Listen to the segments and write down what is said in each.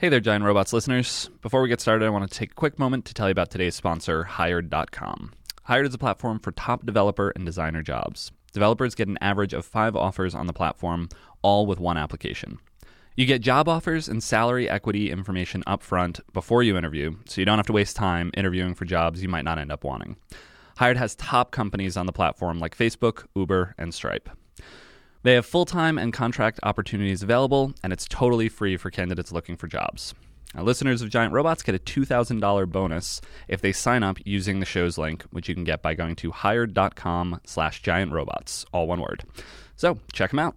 Hey there, Giant Robots listeners. Before we get started, I want to take a quick moment to tell you about today's sponsor, Hired.com. Hired is a platform for top developer and designer jobs. Developers get an average of five offers on the platform, all with one application. You get job offers and salary equity information up front before you interview, so you don't have to waste time interviewing for jobs you might not end up wanting. Hired has top companies on the platform like Facebook, Uber, and Stripe. They have full time and contract opportunities available, and it's totally free for candidates looking for jobs. Now, listeners of Giant Robots get a $2,000 bonus if they sign up using the show's link, which you can get by going to hired.com slash giantrobots, all one word. So check them out.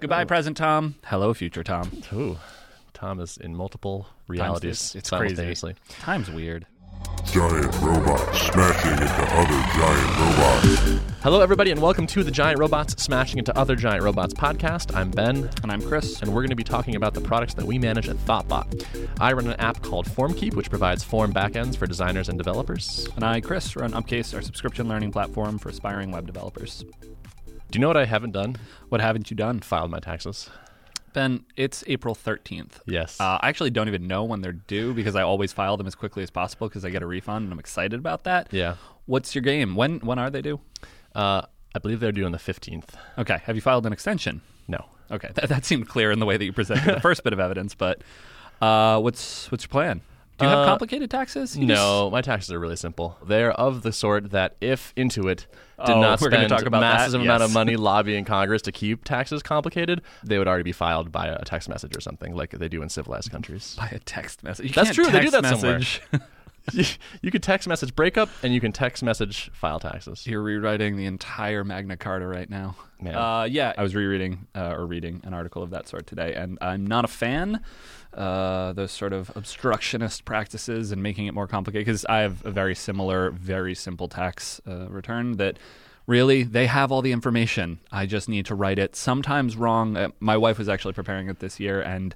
Goodbye, oh. present Tom. Hello, future Tom. Ooh, Tom is in multiple realities. it's- it's crazy. simultaneously. Time's weird. Giant robots smashing into other giant robots. Hello, everybody, and welcome to the Giant Robots Smashing into Other Giant Robots podcast. I'm Ben, And I'm Chris. and we're going to be talking about the products that we manage at ThoughtBot. I run an app called FormKeep, which provides form backends for designers and developers. And I, Chris, run Upcase, our subscription learning platform for aspiring web developers. Do you know what I haven't done? What haven't you done? Filed my taxes. Ben, it's April 13th. Yes. Uh, I actually don't even know when they're due because I always file them as quickly as possible because I get a refund and I'm excited about that. yeah. What's your game? When when are they due? Uh, I believe they're due on the 15th. Okay. Have you filed an extension? No. Okay. That, that seemed clear in the way that you presented the first bit of evidence, but uh, what's what's your plan? Do you have Uh, complicated taxes? You No, my taxes are really simple. They're of the sort that if Intuit did Oh, not spend talk about massive that? amount of money lobbying Congress to keep taxes complicated, they would already be filed by a text message or something like they do in civilized countries. By a text message. You That's true, they do that somewhere. you, you could text message breakup and you can text message file taxes. You're rewriting the entire Magna Carta right now. Uh, yeah, I was rereading uh, or reading an article of that sort today, and I'm not a fan. Uh, those sort of obstructionist practices and making it more complicated because I have a very similar, very simple tax uh, return that really they have all the information. I just need to write it sometimes wrong. Uh, my wife was actually preparing it this year, and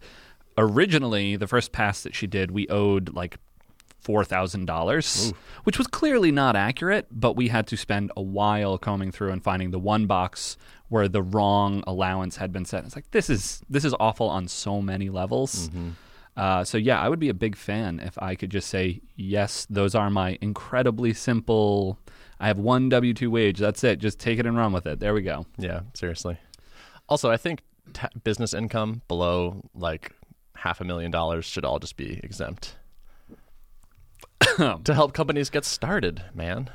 originally the first pass that she did, we owed like four thousand dollars, which was clearly not accurate. But we had to spend a while combing through and finding the one box where the wrong allowance had been set. It's like this is this is awful on so many levels. Uh, so yeah, I would be a big fan if I could just say yes. Those are my incredibly simple. I have one W two wage. That's it. Just take it and run with it. There we go. Yeah, seriously. Also, I think ta- business income below like half a million dollars should all just be exempt to help companies get started. Man,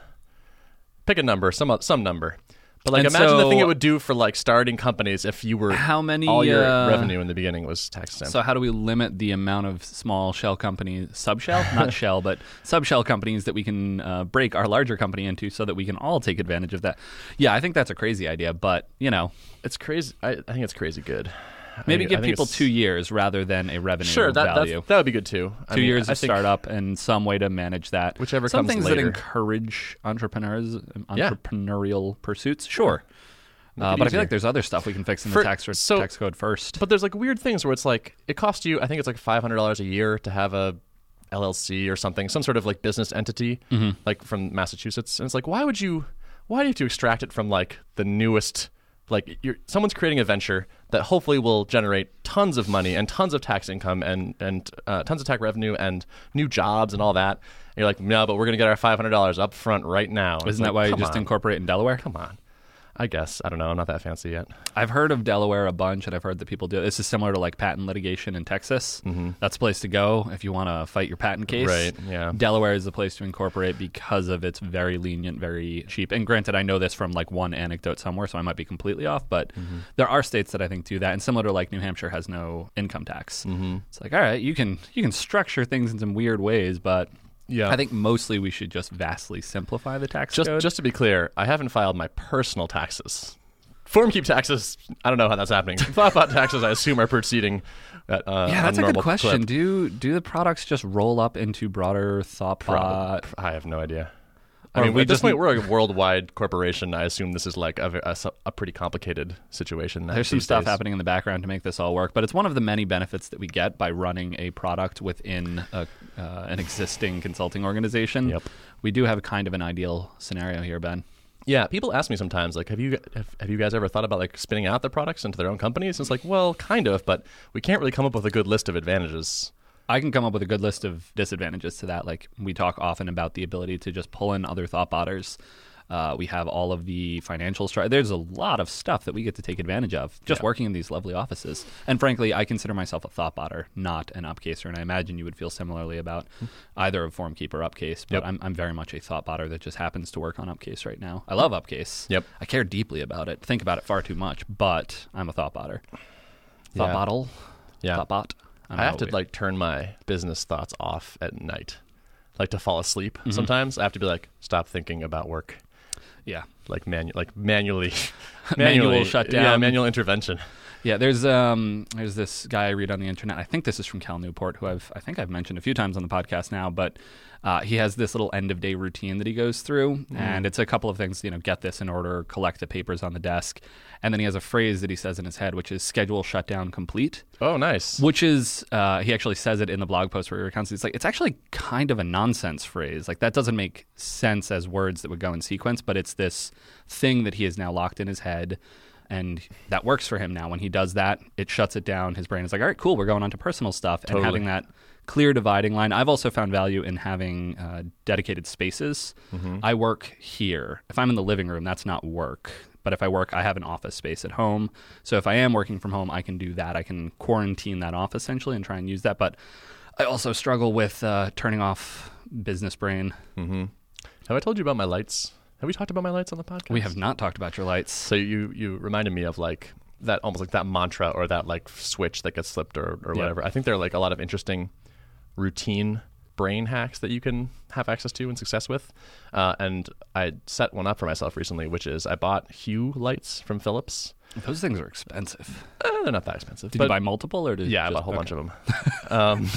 pick a number, some some number. But like, And imagine the thing it would do for like starting companies if you were How many, all your uh, revenue in the beginning was tax exempt. So how do we limit the amount of small shell companies, subshell, not shell, but subshell companies that we can uh, break our larger company into, so that we can all take advantage of that? Yeah, I think that's a crazy idea, but you know, it's crazy. I, I think it's crazy good. I maybe think- give I people two years rather than a revenue Sure, that value. that would be good too. I Two mean, years I of startup and some way to manage that. Whichever some things later. that encourage entrepreneurs, Yeah. entrepreneurial pursuits. Sure, uh, but I feel like there's other stuff we can fix in For- the tax so- tax code first. But there's like weird things where it's like it costs you. I think it's like five hundred dollars a year to have a LLC or something, some sort of like business entity, Mm-hmm. like from Massachusetts. And it's like, why would you? Why do you have to extract it from like the newest? Like you're someone's creating a venture that hopefully will generate tons of money and tons of tax income and and uh, tons of tax revenue and new jobs and all that. And you're like, no, but we're gonna get our five hundred dollars up front right now. Isn't like, that why you just on. incorporate in Delaware? Come on. I guess I don't know. I'm not that fancy yet. I've heard of Delaware a bunch, and I've heard that people do. This is similar to like patent litigation in Texas. Mm-hmm. That's a place to go if you want to fight your patent case. Right, yeah. Delaware is the place to incorporate because of its very lenient, very cheap. And granted, I know this from like one anecdote somewhere, so I might be completely off. But Mm-hmm. there are states that I think do that, and similar to like New Hampshire has no income tax. Mm-hmm. It's like all right, you can you can structure things in some weird ways, but. Yeah. I think mostly we should just vastly simplify the tax Just code. just to be clear, I haven't filed my personal taxes. FormKeep taxes, I don't know how that's happening. ThoughtBot taxes, I assume, are proceeding. At, uh, yeah, that's a good question. clip. Do do the products just roll up into broader ThoughtBot? Prob- I have no idea. I mean, we at this point, we're a worldwide corporation. I assume this is like a a pretty complicated situation. There's some stuff days. happening in the background to make this all work, but it's one of the many benefits that we get by running a product within a, uh, an existing consulting organization. Yep. We do have kind of an ideal scenario here, Ben. Yeah, people ask me sometimes, like, have you have, have you guys ever thought about like spinning out the products into their own companies? And it's like, well, kind of, but we can't really come up with a good list of advantages. I can come up with a good list of disadvantages to that. Like we talk often about the ability to just pull in other thought botters. Uh, we have all of the financial stri- There's a lot of stuff that we get to take advantage of just Yeah. working in these lovely offices. And frankly, I consider myself a thought botter, not an upcaser. And I imagine you would feel similarly about either of Formkeep or Upcase. But Yep. I'm, I'm very much a thought botter that just happens to work on Upcase right now. I love Upcase. Yep. I care deeply about it. Think about it far too much. But I'm a thought botter. Thought Yeah. bottle. Yeah. Thought bot. I have to we- like turn my business thoughts off at night, like to fall asleep. Mm-hmm. Sometimes I have to be like, stop thinking about work, Yeah. like manu- like manually, Manual manually shutdown. Yeah, manual intervention. Yeah, there's um there's this guy I read on the internet. I think this is from Cal Newport, who I've I think I've mentioned a few times on the podcast now, but uh, he has this little end of day routine that he goes through, and it's a couple of things. You know, get this in order, collect the papers on the desk, and then he has a phrase that he says in his head, which is "schedule shutdown complete." Oh, nice. Which is, uh, he actually says it in the blog post where he recounts. it. It's like it's actually kind of a nonsense phrase. Like that doesn't make sense as words that would go in sequence, but it's this thing that he has now locked in his head, and that works for him now. When he does that, it shuts it down. His brain is like, all right, cool, we're going on to personal stuff, and having that clear dividing line. I've also found value in having uh, dedicated spaces. I work here. If I'm in the living room, that's not work. But if I work, I have an office space at home. So if I am working from home, I can do that. I can quarantine that off essentially and try and use that. But I also struggle with uh, turning off business brain. Have I told you about my lights? Have we talked about my lights on the podcast? We have not talked about your lights. So you you reminded me of like that almost like that mantra or that like switch that gets slipped or, or Yeah. whatever. I think there are like a lot of interesting routine brain hacks that you can have access to and success with. Uh, and I set one up for myself recently, which is I bought Hue lights from Philips. Those things are expensive. Uh, they're not that expensive. Did but you buy multiple or did yeah, I just- bought a whole okay. bunch of them. um,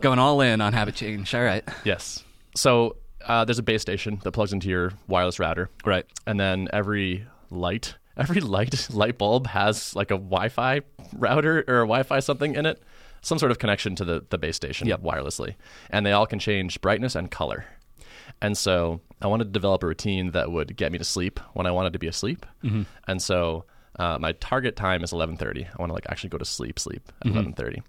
Going all in on habit change. All right. yes. So uh, there's a base station that plugs into your wireless router. Right. and then every light every light light bulb has like a wi-fi router or a wi-fi something in it. Some sort of connection to the, the base station Yep. wirelessly. And they all can change brightness and color. And so i wanted to develop a routine that would get me to sleep when i wanted to be asleep. And so uh, my target time is 11.30 i want to like actually go to sleep sleep at 11.30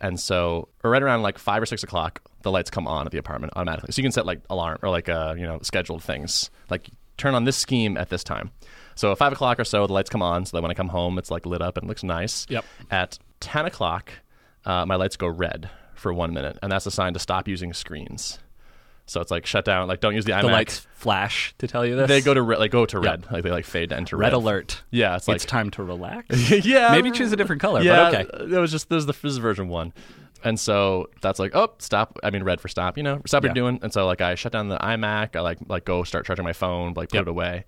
and so or right around like five or six o'clock the lights come on at the apartment automatically so you can set like alarm or like uh, you know scheduled things like turn on this scheme at this time so at five o'clock or so the lights come on so that when i come home it's like lit up and looks nice Yep. at 10 o'clock uh, my lights go red for one minute and that's a sign to stop using screens so it's like shut down like don't use the iMac. The lights flash to tell you this. they go to re- like go to Yep. red like they like fade to enter red red, alert. yeah it's like it's time to relax. yeah Maybe choose a different color. yeah, But okay. it was just this is the this is version one, and so that's like oh stop. I mean red for stop. You know stop what Yeah. you're doing. And so like I shut down the iMac. I like like go start charging my phone. Like put Yep. it away,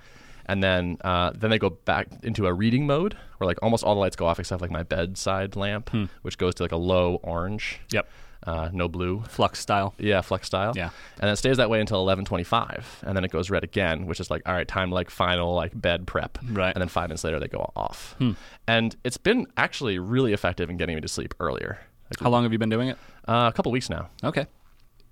and then uh, then they go back into a reading mode where like almost all the lights go off except like my bedside lamp, Hmm. which goes to like a low orange. Yep. Uh, no blue. f.lux style. Yeah, f.lux style. Yeah. and it stays that way until eleven twenty-five, and then it goes red again, which is like, all right, time like final like bed prep. Right. and then five minutes later they go off. Hmm. And it's been actually really effective in getting me to sleep earlier. Like, How long have you been doing it? Uh, a couple weeks now. Okay.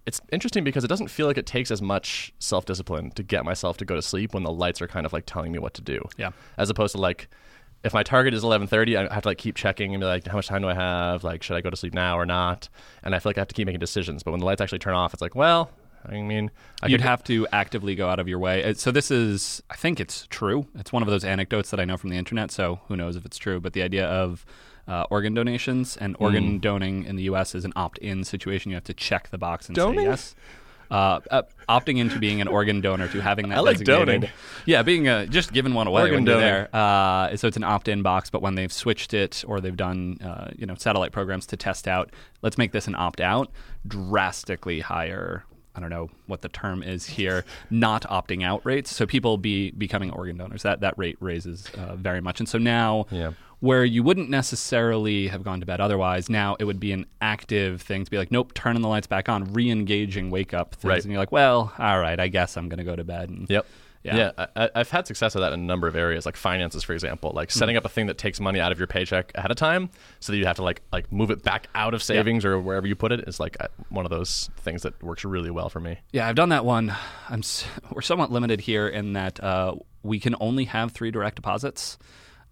It's interesting because it doesn't feel like it takes as much self-discipline to get myself to go to sleep when the lights are kind of like telling me what to do. Yeah. As opposed to like if my target is 11:30, I have to like keep checking and be like how much time do I have? Like should I go to sleep now or not? And I feel like I have to keep making decisions. But when the lights actually turn off, it's like, well, I mean, I You'd could- have to actively go out of your way. Uh, So this is, I think it's true. It's one of those anecdotes that I know from the internet. So who knows if it's true? But the idea of uh, organ donations and organ Mm. donating in the U.S. is an opt-in situation. You have to check the box and Doning? say yes. Uh, uh, opting into being an organ donor to having that I like designated- doning. Yeah, being a, just giving one away Organ when you're there. Uh, so it's an opt-in box, but when they've switched it or they've done uh, you know satellite programs to test out, let's make this an opt-out, drastically higher. I don't know what the term is here. Not opting out rates, so people be becoming organ donors. That that rate raises uh, very much, and so now Yeah. Where you wouldn't necessarily have gone to bed otherwise, now it would be an active thing to be like, nope, turning the lights back on, re-engaging wake up things, Right. and you're like, well, all right, I guess I'm going to go to bed and Yep. Yeah. Yeah, I, I've had success with that in a number of areas, like finances, for example, like setting up a thing that takes money out of your paycheck ahead of time, so that you have to like like move it back out of savings or wherever you put it. Is like uh, one of those things that works really well for me. Yeah, I've done that one. I'm s- we're somewhat limited here in that uh, we can only have three direct deposits,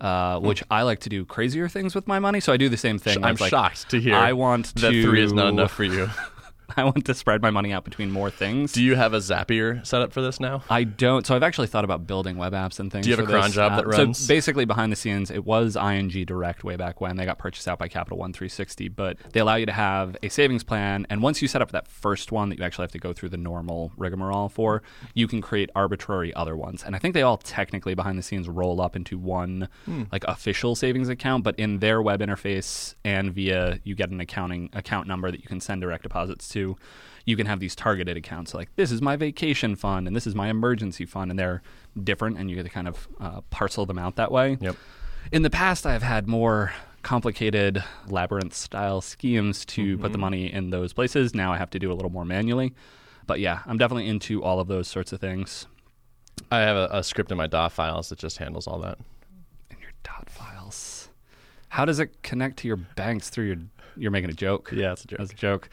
uh, which I like to do crazier things with my money. So I do the same thing. I'm like, shocked to hear I want that to three is not enough for you. I want to spread my money out between more things. Do you have a Zapier set up for this now? I don't. So I've actually thought about building web apps and things. Do you have a cron job Uh, that runs? So basically, behind the scenes, it was ING Direct way back when they got purchased out by Capital One 360. But they allow you to have a savings plan, and once you set up that first one that you actually have to go through the normal rigmarole for, you can create arbitrary other ones. And I think they all technically behind the scenes roll up into one Hmm. like official savings account, but in their web interface and via you get an accounting account number that you can send direct deposits to you can have these targeted accounts like this is my vacation fund and this is my emergency fund and they're different and you get to kind of uh, parcel them out that way. Yep. in the past i've had more complicated labyrinth style schemes to put the money in those places. Now i have to do a little more manually. But yeah i'm definitely into all of those sorts of things. I have a, a script in my dot files that just handles all that. in your dot files. How does it connect to your banks through your you're making a joke Yeah, it's a joke. That's a joke.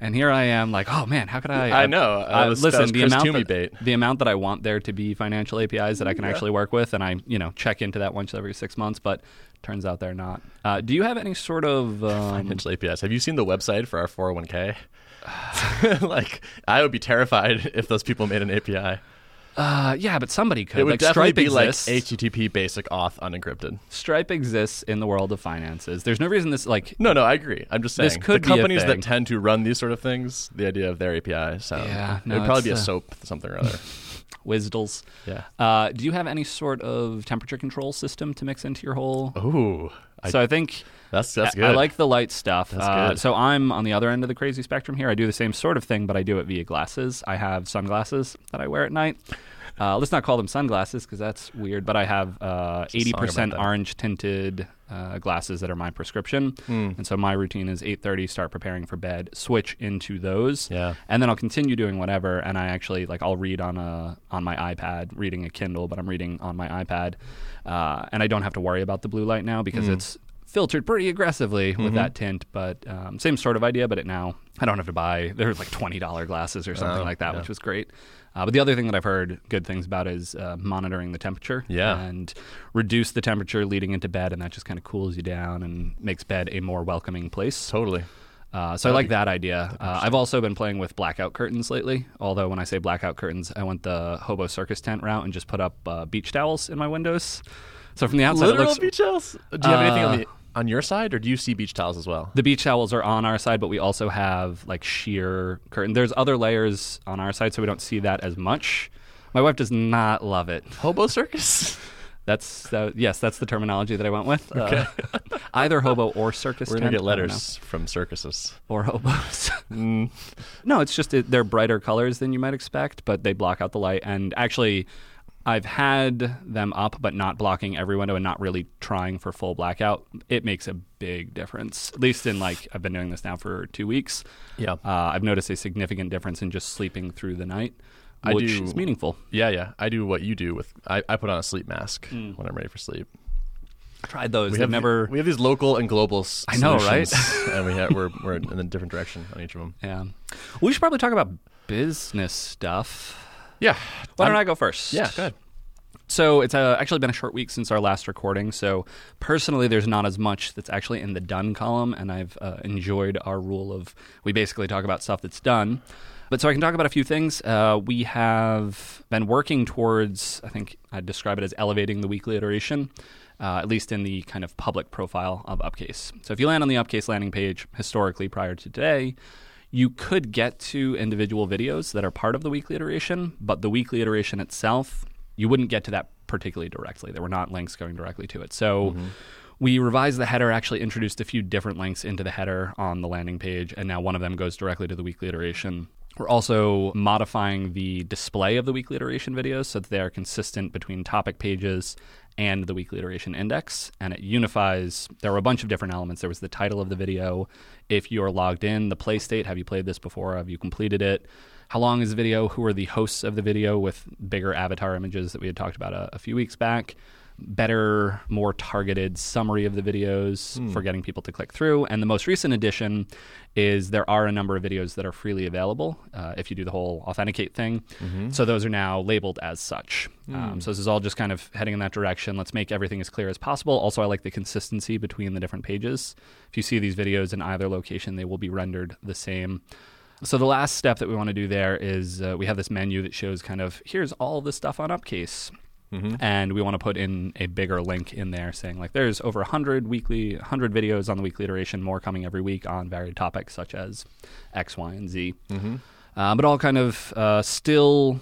And here I am, like, oh man, how could I? I know. That was- that listen, was the Chris amount that, the amount that I want there to be financial APIs that I can actually work with, and I, you know, check into that once every six months. But turns out they're not. Uh, do you have any sort of? Um, Financial APIs. Have you seen the website for our 401k? like, I would be terrified if those people made an API. Uh, yeah, but somebody could. It would like definitely Stripe be exists. like HTTP basic auth unencrypted. Stripe exists in the world of finances. There's no reason this like. No, no, I agree. I'm just saying This could the companies that tend to run these sort of things, the idea of their API sound. Yeah, no, it would probably be a uh, soap something or other. WSDLs. yeah. Uh, do you have any sort of temperature control system to mix into your whole? Ooh, I, so I think that's that's I- good. I like the light stuff. That's Uh, good. So I'm on the other end of the crazy spectrum here. I do the same sort of thing, but I do it via glasses. I have sunglasses that I wear at night. Uh, let's not call them sunglasses because that's weird. But I have uh, eighty song percent orange tinted uh, glasses that are my prescription. Hmm. And so my routine is eight thirty, start preparing for bed, switch into those, Yeah. and then I'll continue doing whatever. And I actually like I'll read on a on my iPad, reading a Kindle, but I'm reading on my iPad, uh, and I don't have to worry about the blue light now because Mm. it's filtered pretty aggressively Mm-hmm. with that tint. But um, same sort of idea, but it now I don't have to buy. There's like twenty dollar glasses or something Oh, like that, yeah. which was great. Uh, but the other thing that I've heard good things about is uh, monitoring the temperature. Yeah. And reduce the temperature leading into bed, and that just kind of cools you down and makes bed a more welcoming place. totally. Uh, so I like that idea. Uh, I've also been playing with blackout curtains lately. Although when I say blackout curtains, I went the hobo circus tent route and just put up uh, beach towels in my windows. So from the outside, Literal it looks beach towels. Do you have anything on Uh, the on your side, or do you see beach towels as well? the beach towels are on our side, but we also have like sheer curtain. There's other layers on our side, so we don't see that as much. My wife does not love it. Hobo circus. That's uh, yes, that's the terminology that I went with. Uh, either hobo or circus. We're gonna tent, get I don't know. letters from circuses. or hobos. Mm. no, it's just it, they're brighter colors than you might expect, but they block out the light. And actually, I've had them up, but not blocking every window and not really trying for full blackout. It makes a big difference. At least in like I've been doing this now for two weeks. Yeah. Uh, I've noticed a significant difference in just sleeping through the night, I which do- is meaningful. Yeah, yeah. I do what you do with. I, I put on a sleep mask Mm. when I'm ready for sleep. I Tried those. We They've have never. we have these local and global. s- I know, right? and we have, we're we're in a different direction on each of them. yeah. We should probably talk about business stuff. Yeah. Why don't I go first? Yeah. Good. So it's uh, actually been a short week since our last recording. So personally, there's not as much that's actually in the done column, and I've uh, enjoyed our rule of we basically talk about stuff that's done. But so I can talk about a few things. Uh, we have been working towards, I think I'd describe it as elevating the weekly iteration, uh, at least in the kind of public profile of Upcase. So if you land on the Upcase landing page historically prior to today, you could get to individual videos that are part of the weekly iteration, but the weekly iteration itself, you wouldn't get to that particularly directly. There were not links going directly to it. So mm-hmm. we revised the header, actually introduced a few different links into the header on the landing page, and now one of them goes directly to the weekly iteration. We're also modifying the display of the weekly iteration videos so that they are consistent between topic pages and the weekly iteration index. And it unifies, there were a bunch of different elements. There was the title of the video. If you're logged in, the play state, have you played this before? Have you completed it? how long is the video, who are the hosts of the video with bigger avatar images that we had talked about a, a few weeks back, better, more targeted summary of the videos for getting people to click through. And the most recent addition is there are a number of videos that are freely available uh, if you do the whole authenticate thing. So those are now labeled as such. Um, so this is all just kind of heading in that direction. Let's make everything as clear as possible. Also, I like the consistency between the different pages. If you see these videos in either location, they will be rendered the same. So the last step that we want to do there is uh, we have this menu that shows kind of here's all the stuff on Upcase. And we want to put in a bigger link in there saying like there's over 100 weekly 100 videos on the weekly iteration, more coming every week on varied topics such as X, Y, and Z. Uh, but all kind of uh, still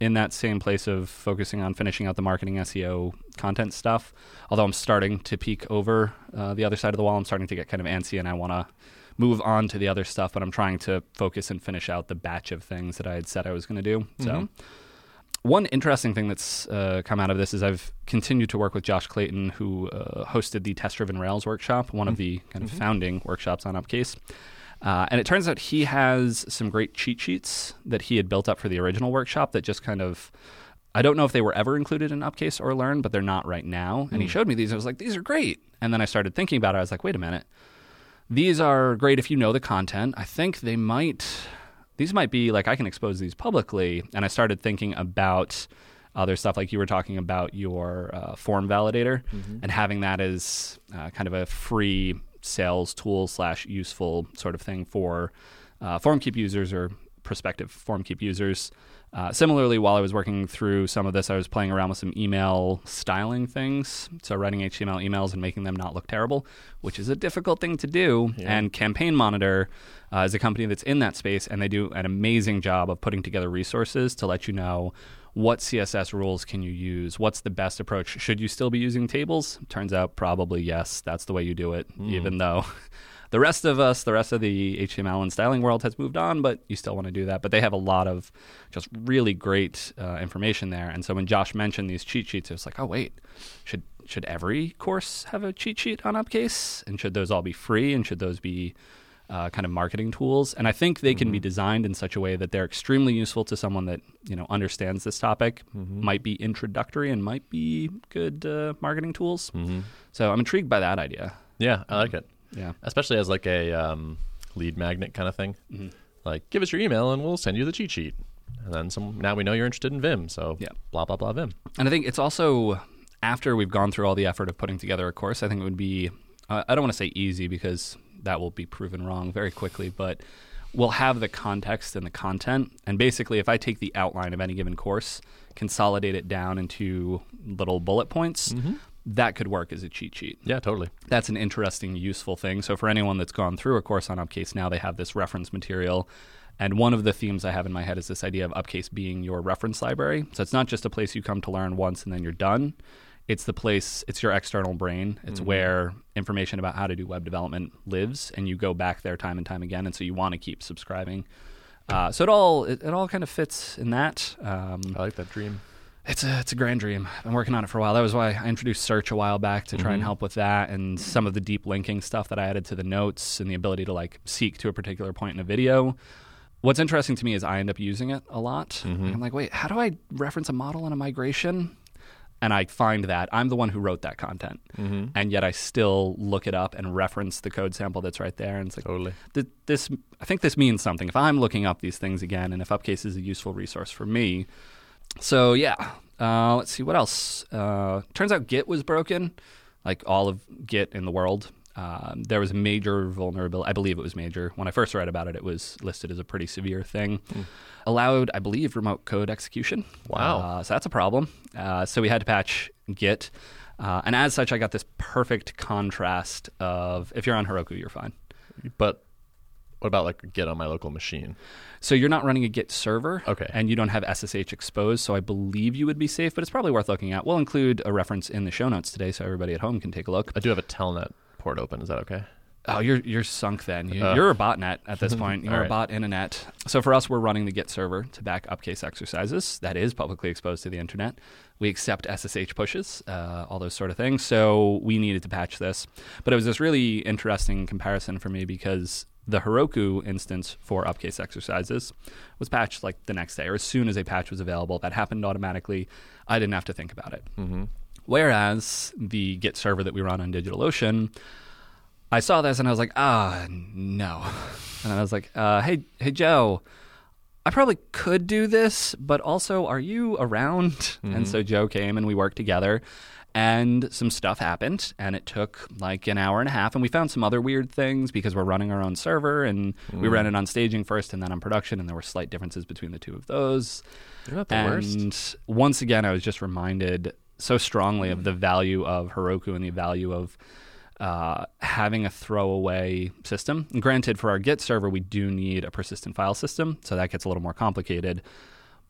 in that same place of focusing on finishing out the marketing SEO content stuff. Although I'm starting to peek over uh, the other side of the wall, I'm starting to get kind of antsy, and I want to move on to the other stuff. But I'm trying to focus and finish out the batch of things that I had said I was going to do. So. One interesting thing that's uh, come out of this is I've continued to work with Josh Clayton, who uh, hosted the Test Driven Rails workshop, one of the kind of founding workshops on Upcase. Uh, and it turns out he has some great cheat sheets that he had built up for the original workshop that just kind of. I don't know if they were ever included in Upcase or Learn, but they're not right now. And he showed me these. I was like, these are great. And then I started thinking about it. I was like, wait a minute. These are great if you know the content. I think they might these might be like I can expose these publicly. And I started thinking about other stuff like you were talking about your uh, form validator and having that as uh, kind of a free sales tool slash useful sort of thing for uh, FormKeep users or prospective FormKeep users. Uh, similarly, while I was working through some of this, I was playing around with some email styling things. So, writing HTML emails and making them not look terrible, which is a difficult thing to do. And Campaign Monitor uh, is a company that's in that space, and they do an amazing job of putting together resources to let you know what CSS rules can you use? What's the best approach? Should you still be using tables? Turns out probably yes. That's the way you do it, even though the rest of us, the rest of the HTML and styling world has moved on, but you still want to do that. But they have a lot of just really great uh, information there. And so when Josh mentioned these cheat sheets, it was like, oh wait, should should every course have a cheat sheet on Upcase? And should those all be free? And should those be uh, kind of marketing tools? And I think they can be designed in such a way that they're extremely useful to someone that you know understands this topic, might be introductory, and might be good uh, marketing tools. So I'm intrigued by that idea. Yeah, I like it. Yeah. especially as like a um, lead magnet kind of thing. Mm-hmm. Like, give us your email and we'll send you the cheat sheet. And then some. Now we know you're interested in Vim, so Yeah. blah blah blah Vim. And I think it's also after we've gone through all the effort of putting together a course, I think it would be uh, I don't want to say easy because that will be proven wrong very quickly, but we'll have the context and the content. And basically, if I take the outline of any given course, consolidate it down into little bullet points, that could work as a cheat sheet Yeah, totally. that's an interesting, useful thing. So for anyone that's gone through a course on Upcase now, they have this reference material. And one of the themes I have in my head is this idea of Upcase being your reference library. So it's not just a place you come to learn once and then you're done. It's the place, it's your external brain. It's where information about how to do web development lives, and you go back there time and time again. And so you want to keep subscribing. Uh, so it all it, it all kind of fits in that. Um, I like that dream. It's a it's a grand dream. I've been working on it for a while. That was why I introduced search a while back to try and mm-hmm. help with that and some of the deep linking stuff that I added to the notes and the ability to like seek to a particular point in a video. What's interesting to me is I end up using it a lot. And I'm like, wait, how do I reference a model in a migration? And I find that I'm the one who wrote that content, mm-hmm. and yet I still look it up and reference the code sample that's right there. And it's like, Totally. th- this I think this means something. If I'm looking up these things again, and if Upcase is a useful resource for me, so yeah, uh, let's see what else. Uh, turns out Git was broken, like all of Git in the world. Um, there was a major vulnerability. I believe it was major. When I first read about it, it was listed as a pretty severe thing. Allowed, I believe, remote code execution. Wow. Uh, so that's a problem. Uh, so we had to patch Git. Uh, and as such, I got this perfect contrast of if you're on Heroku, you're fine. But what about like Git on my local machine? So you're not running a Git server, Okay. and you don't have SSH exposed. So I believe you would be safe, but it's probably worth looking at. We'll include a reference in the show notes today, so everybody at home can take a look. I do have a Telnet port open. Is that okay? Oh, you're you're sunk then. You, Uh. you're a botnet at this point. You're All a bot in a net. So for us, we're running the Git server to back Upcase exercises. That is publicly exposed to the internet. We accept SSH pushes, uh, all those sort of things. So we needed to patch this, but it was this really interesting comparison for me because the Heroku instance for upcase exercises was patched like the next day or as soon as a patch was available. That happened automatically. I didn't have to think about it. Whereas the Git server that we run on DigitalOcean, I saw this and I was like, ah, no. And I was like, uh, hey, hey, Joe, I probably could do this, but also, are you around? And so Joe came and we worked together, and some stuff happened, and it took like an hour and a half, and we found some other weird things because we're running our own server, and we ran it on staging first and then on production, and there were slight differences between the two of those. Not the and worst. once again, I was just reminded so strongly of the value of Heroku and the value of uh, having a throwaway system. And granted, for our Git server, we do need a persistent file system, so that gets a little more complicated.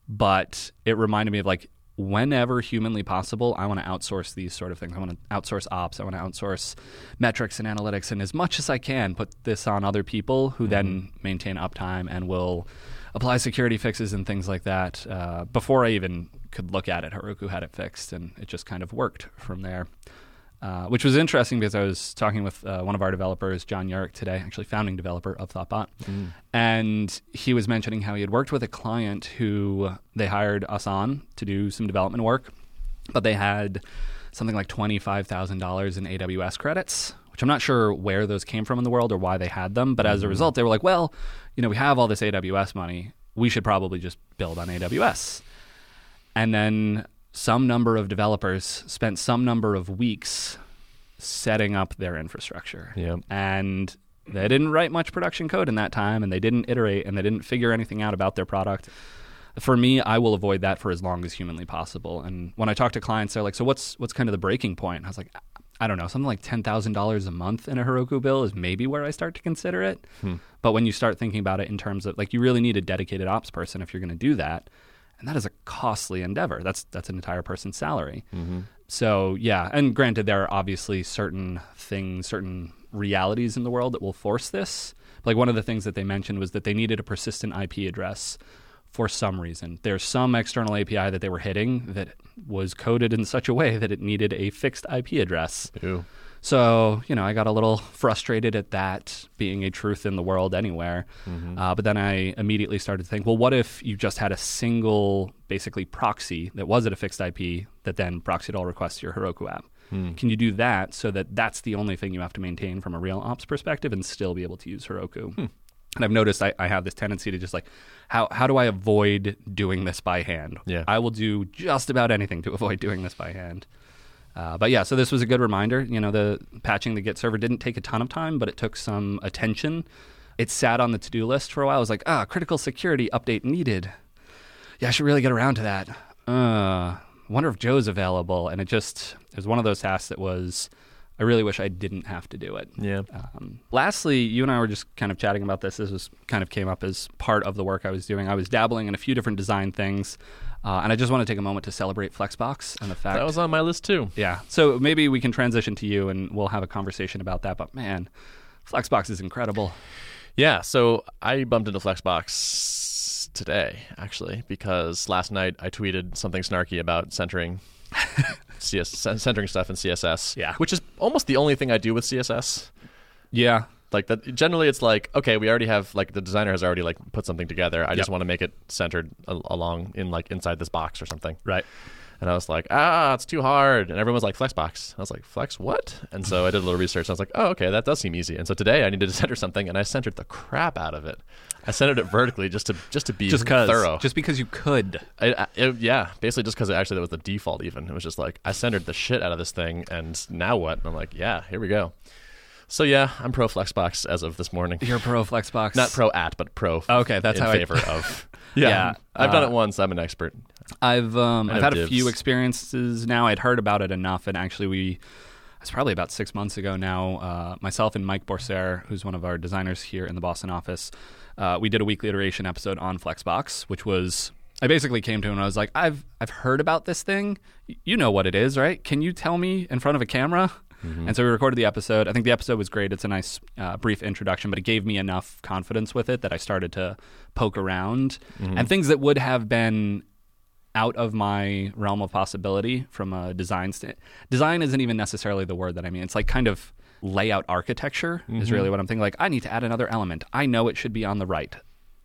But it reminded me of like whenever humanly possible, I want to outsource these sort of things. I want to outsource ops. I want to outsource metrics and analytics, and as much as I can, put this on other people who then maintain uptime and will apply security fixes and things like that. Uh, before I even could look at it, Heroku had it fixed, and it just kind of worked from there. Uh, which was interesting because I was talking with uh, one of our developers, Jon Yurek, today, actually founding developer of Thoughtbot, and he was mentioning how he had worked with a client who they hired us on to do some development work, but they had something like twenty-five thousand dollars in AWS credits, which I'm not sure where those came from in the world or why they had them, but as a result, they were like, well, you know, we have all this AWS money, we should probably just build on AWS. And then some number of developers spent some number of weeks setting up their infrastructure. Yep. And they didn't write much production code in that time and they didn't iterate and they didn't figure anything out about their product. For me, I will avoid that for as long as humanly possible. And when I talk to clients, they're like, "So what's what's kind of the breaking point?" And I was like, "I don't know. Something like ten thousand dollars a month in a Heroku bill is maybe where I start to consider it." Hmm. But when you start thinking about it in terms of like, you really need a dedicated ops person if you're going to do that, and that is a costly endeavor. That's that's an entire person's salary. Mm-hmm. So yeah, and granted, there are obviously certain things, certain realities in the world that will force this. Like one of the things that they mentioned was that they needed a persistent IP address for some reason. There's some external API that they were hitting that was coded in such a way that it needed a fixed IP address. Ew. So, you know, I got a little frustrated at that being a truth in the world anywhere. Mm-hmm. Uh, but then I immediately started to think, well, what if you just had a single, basically, proxy that was at a fixed IP that then proxied all requests to your Heroku app? Hmm. Can you do that so that that's the only thing you have to maintain from a real ops perspective and still be able to use Heroku? Hmm. And I've noticed I, I have this tendency to just like, how, how do I avoid doing this by hand? Yeah. I will do just about anything to avoid doing this by hand. Uh, but yeah, so this was a good reminder. You know, the patching the Git server didn't take a ton of time, but it took some attention. It sat on the to do list for a while. I was like, ah, critical security update needed. Yeah, I should really get around to that. Uh, wonder if Joe's available. And it just, it was one of those tasks that was, I really wish I didn't have to do it. Yeah. Um, lastly, you and I were just kind of chatting about this. This was kind of came up as part of the work I was doing. I was dabbling in a few different design things, uh, and I just want to take a moment to celebrate Flexbox and the fact That was on my list too. yeah. So maybe we can transition to you, and we'll have a conversation about that. But man, Flexbox is incredible. Yeah, so I bumped into Flexbox today, actually, because last night I tweeted something snarky about centering CS, centering stuff in CSS. Yeah. Which is almost the only thing I do with CSS. Yeah. Like that generally it's like, okay, we already have like the designer has already like put something together. I just want to make it centered a- along in like inside this box or something. Right. And I was like, ah, it's too hard. And everyone was like, Flexbox. I was like, Flex what? And so I did a little research. And I was like, oh, okay, that does seem easy. And so today I needed to center something, and I centered the crap out of it. I centered it vertically just to just to be Just because. thorough. Just because you could. I, I, it- yeah, basically just because actually that was the default. Even it was just like I centered the shit out of this thing, and now what? And I'm like, yeah, here we go. So yeah, I'm pro Flexbox as of this morning. You're pro Flexbox. Not pro at, but pro. Okay, that's in how I- favor of. Yeah, Yeah, I've done uh, it once. I'm an expert. I've um, I I've had a few experiences now. I'd heard about it enough, and actually, we it's probably about six months ago now. Uh, myself and Mike Borsare, who's one of our designers here in the Boston office, uh, we did a weekly iteration episode on Flexbox, which was I basically came to him and I was like, I've I've heard about this thing. You know what it is, right? Can you tell me in front of a camera? Mm-hmm. And so we recorded the episode. I think the episode was great. It's a nice, uh, brief introduction, but it gave me enough confidence with it that I started to poke around. Mm-hmm. And things that would have been out of my realm of possibility from a design st- design isn't even necessarily the word that I mean. It's like kind of layout architecture is mm-hmm. really what I'm thinking. Like, I need to add another element. I know it should be on the right.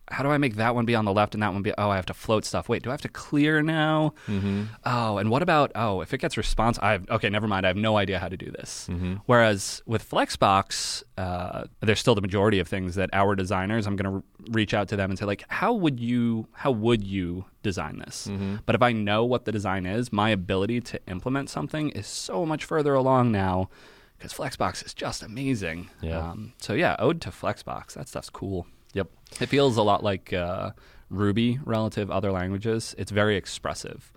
How do I make that one be on the left and that one be? Oh, I have to float stuff. Wait, do I have to clear now? Oh, and what about? Oh, if it gets response, I have okay. Never mind. I have no idea how to do this. Whereas with Flexbox, uh, there's still the majority of things that our designers. I'm going to re- reach out to them and say like, how would you? How would you design this? But if I know what the design is, my ability to implement something is so much further along now because Flexbox is just amazing. Yeah. Um, so yeah, ode to Flexbox. That stuff's cool. Yep. It feels a lot like uh, Ruby relative other languages. It's very expressive.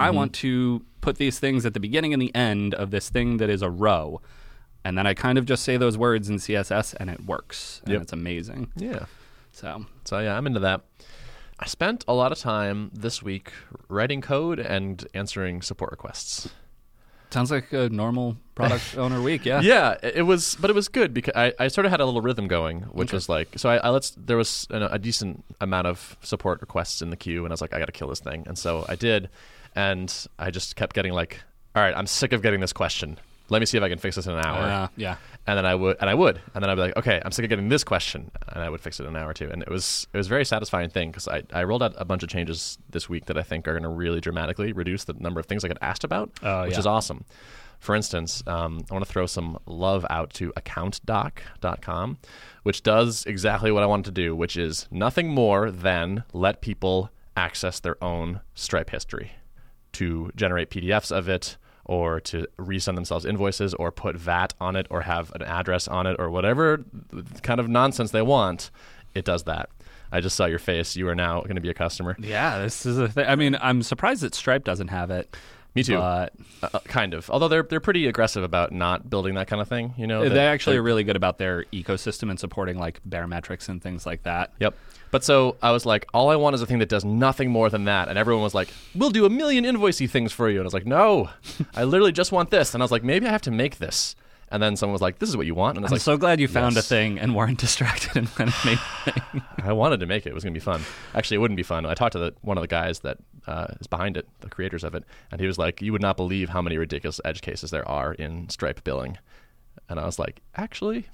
I want to put these things at the beginning and the end of this thing that is a row, and then I kind of just say those words in CSS, and it works, and Yep. it's amazing. Yeah. So So yeah, I'm into that. I spent a lot of time this week writing code and answering support requests. Sounds like a normal product owner week. Yeah. Yeah, it was, but it was good because I, I sort of had a little rhythm going, which Okay. was like, so I, I let's there was an, a decent amount of support requests in the queue, and I was like, I got to kill this thing, and so I did, and I just kept getting like, all right, I'm sick of getting this question. Let me see if I can fix this in an hour. Uh, yeah. and then I would, and I would, and then I'd be like, okay, I'm sick of getting this question, and I would fix it in an hour or two, and it was it was a very satisfying thing because I, I rolled out a bunch of changes this week that I think are going to really dramatically reduce the number of things I get asked about, Oh, which yeah. is awesome. For instance, um, I want to throw some love out to accountdock.com, which does exactly what I wanted to do, which is nothing more than let people access their own Stripe history to generate PDFs of it or to resend themselves invoices or put VAT on it or have an address on it or whatever kind of nonsense they want, it does that. I just saw your face. You are now going to be a customer. Yeah. This is a thing. I mean, I'm surprised that Stripe doesn't have it. Me too. But Uh, uh, kind of. Although they're they're pretty aggressive about not building that kind of thing. You know, they that- actually they're- are really good about their ecosystem and supporting like Baremetrics and things like that. Yep. But so I was like, all I want is a thing that does nothing more than that. And everyone was like, we'll do a million invoicey things for you. And I was like, no, I literally just want this. And I was like, maybe I have to make this. And then someone was like, this is what you want. And I was I'm like, so glad you found yes. a thing and weren't distracted and then made I wanted to make it. It was going to be fun. Actually, it wouldn't be fun. I talked to the, one of the guys that uh, is behind it, the creators of it, and he was like, "You would not believe how many ridiculous edge cases there are in Stripe billing." And I was like, "Actually,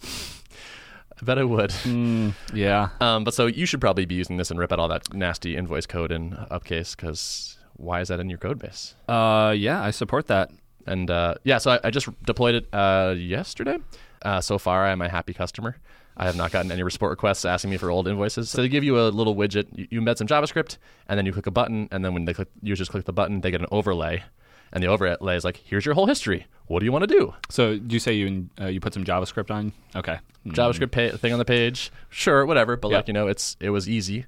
bet I would." Yeah. Um, but so you should probably be using this and rip out all that nasty invoice code in Upcase because why is that in your code base? Uh, yeah, I support that. And uh, yeah, so I, I just deployed it uh, yesterday. Uh, so far, I'm a happy customer. I have not gotten any support requests asking me for old invoices. So they give you a little widget. You, you embed some JavaScript, and then you click a button, and then when they click, users click the button, they get an overlay, and the overlay is like, "Here's your whole history. What do you want to do?" So, do you say you uh, you put some JavaScript on? Okay. Mm. JavaScript pa- thing on the page, sure, whatever. But Yep. like you know, it's it was easy.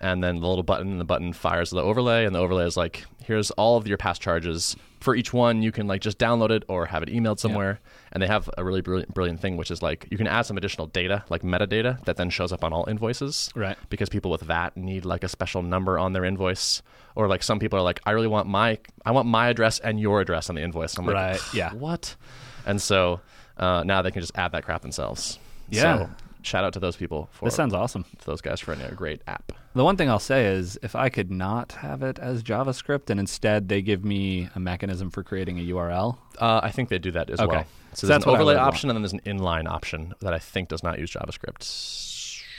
And then the little button, and the button fires the overlay, and the overlay is like, here's all of your past charges. For each one, you can like just download it or have it emailed somewhere. And they have a really brilliant, brilliant thing, which is like you can add some additional data, like metadata, that then shows up on all invoices. Right. Because people with VAT need like a special number on their invoice, or like some people are like, I really want my, I want my address and your address on the invoice. I'm like, Right, yeah. what? And so uh, now they can just add that crap themselves. Yeah. So shout out to those people for This sounds awesome. to those guys for a great app. The one thing I'll say is if I could not have it as JavaScript and instead they give me a mechanism for creating a URL, Uh, I think they do that as Okay. well. So So there's that's an overlay want. option, and then there's an inline option that I think does not use JavaScript.